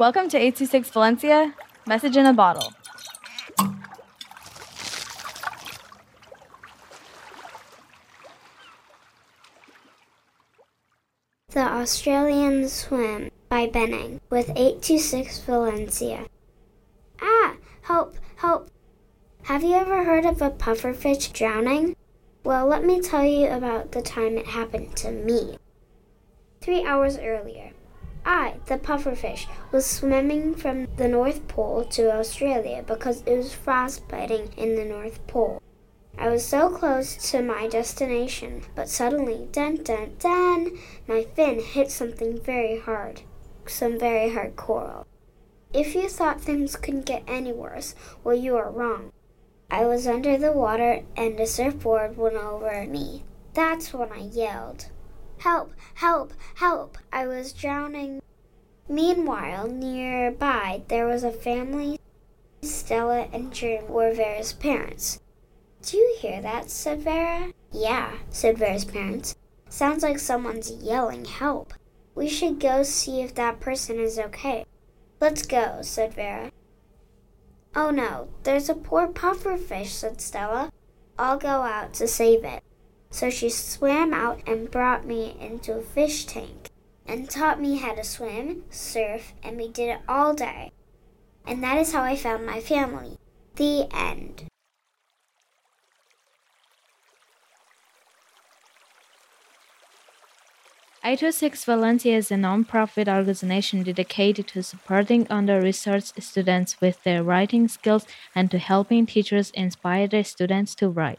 Welcome to 826 Valencia, message in a bottle. The Australian Swim by Benning with 826 Valencia. Ah, help, help. Have you ever heard of a pufferfish drowning? Well, let me tell you about the time it happened to me. Three hours earlier, I, the pufferfish, was swimming from the North Pole to Australia because it was frostbiting in the North Pole. I was so close to my destination, but suddenly, dun dun dun, my fin hit something very hard, some very hard coral. If you thought things couldn't get any worse, well, you are wrong. I was under the water and a surfboard went over me. That's when I yelled. Help! Help! Help! I was drowning. Meanwhile, nearby, there was a family. Stella and Jim were Vera's parents. Do you hear that? said Vera. Yeah, said Vera's parents. Sounds like someone's yelling help. We should go see if that person is okay. Let's go, said Vera. Oh no, there's a poor pufferfish, said Stella. I'll go out to save it. So she swam out and brought me into a fish tank and taught me how to swim, surf, and we did it all day. And that is how I found my family. The end. Six Valencia is a non-profit organization dedicated to supporting under-resourced students with their writing skills and to helping teachers inspire their students to write.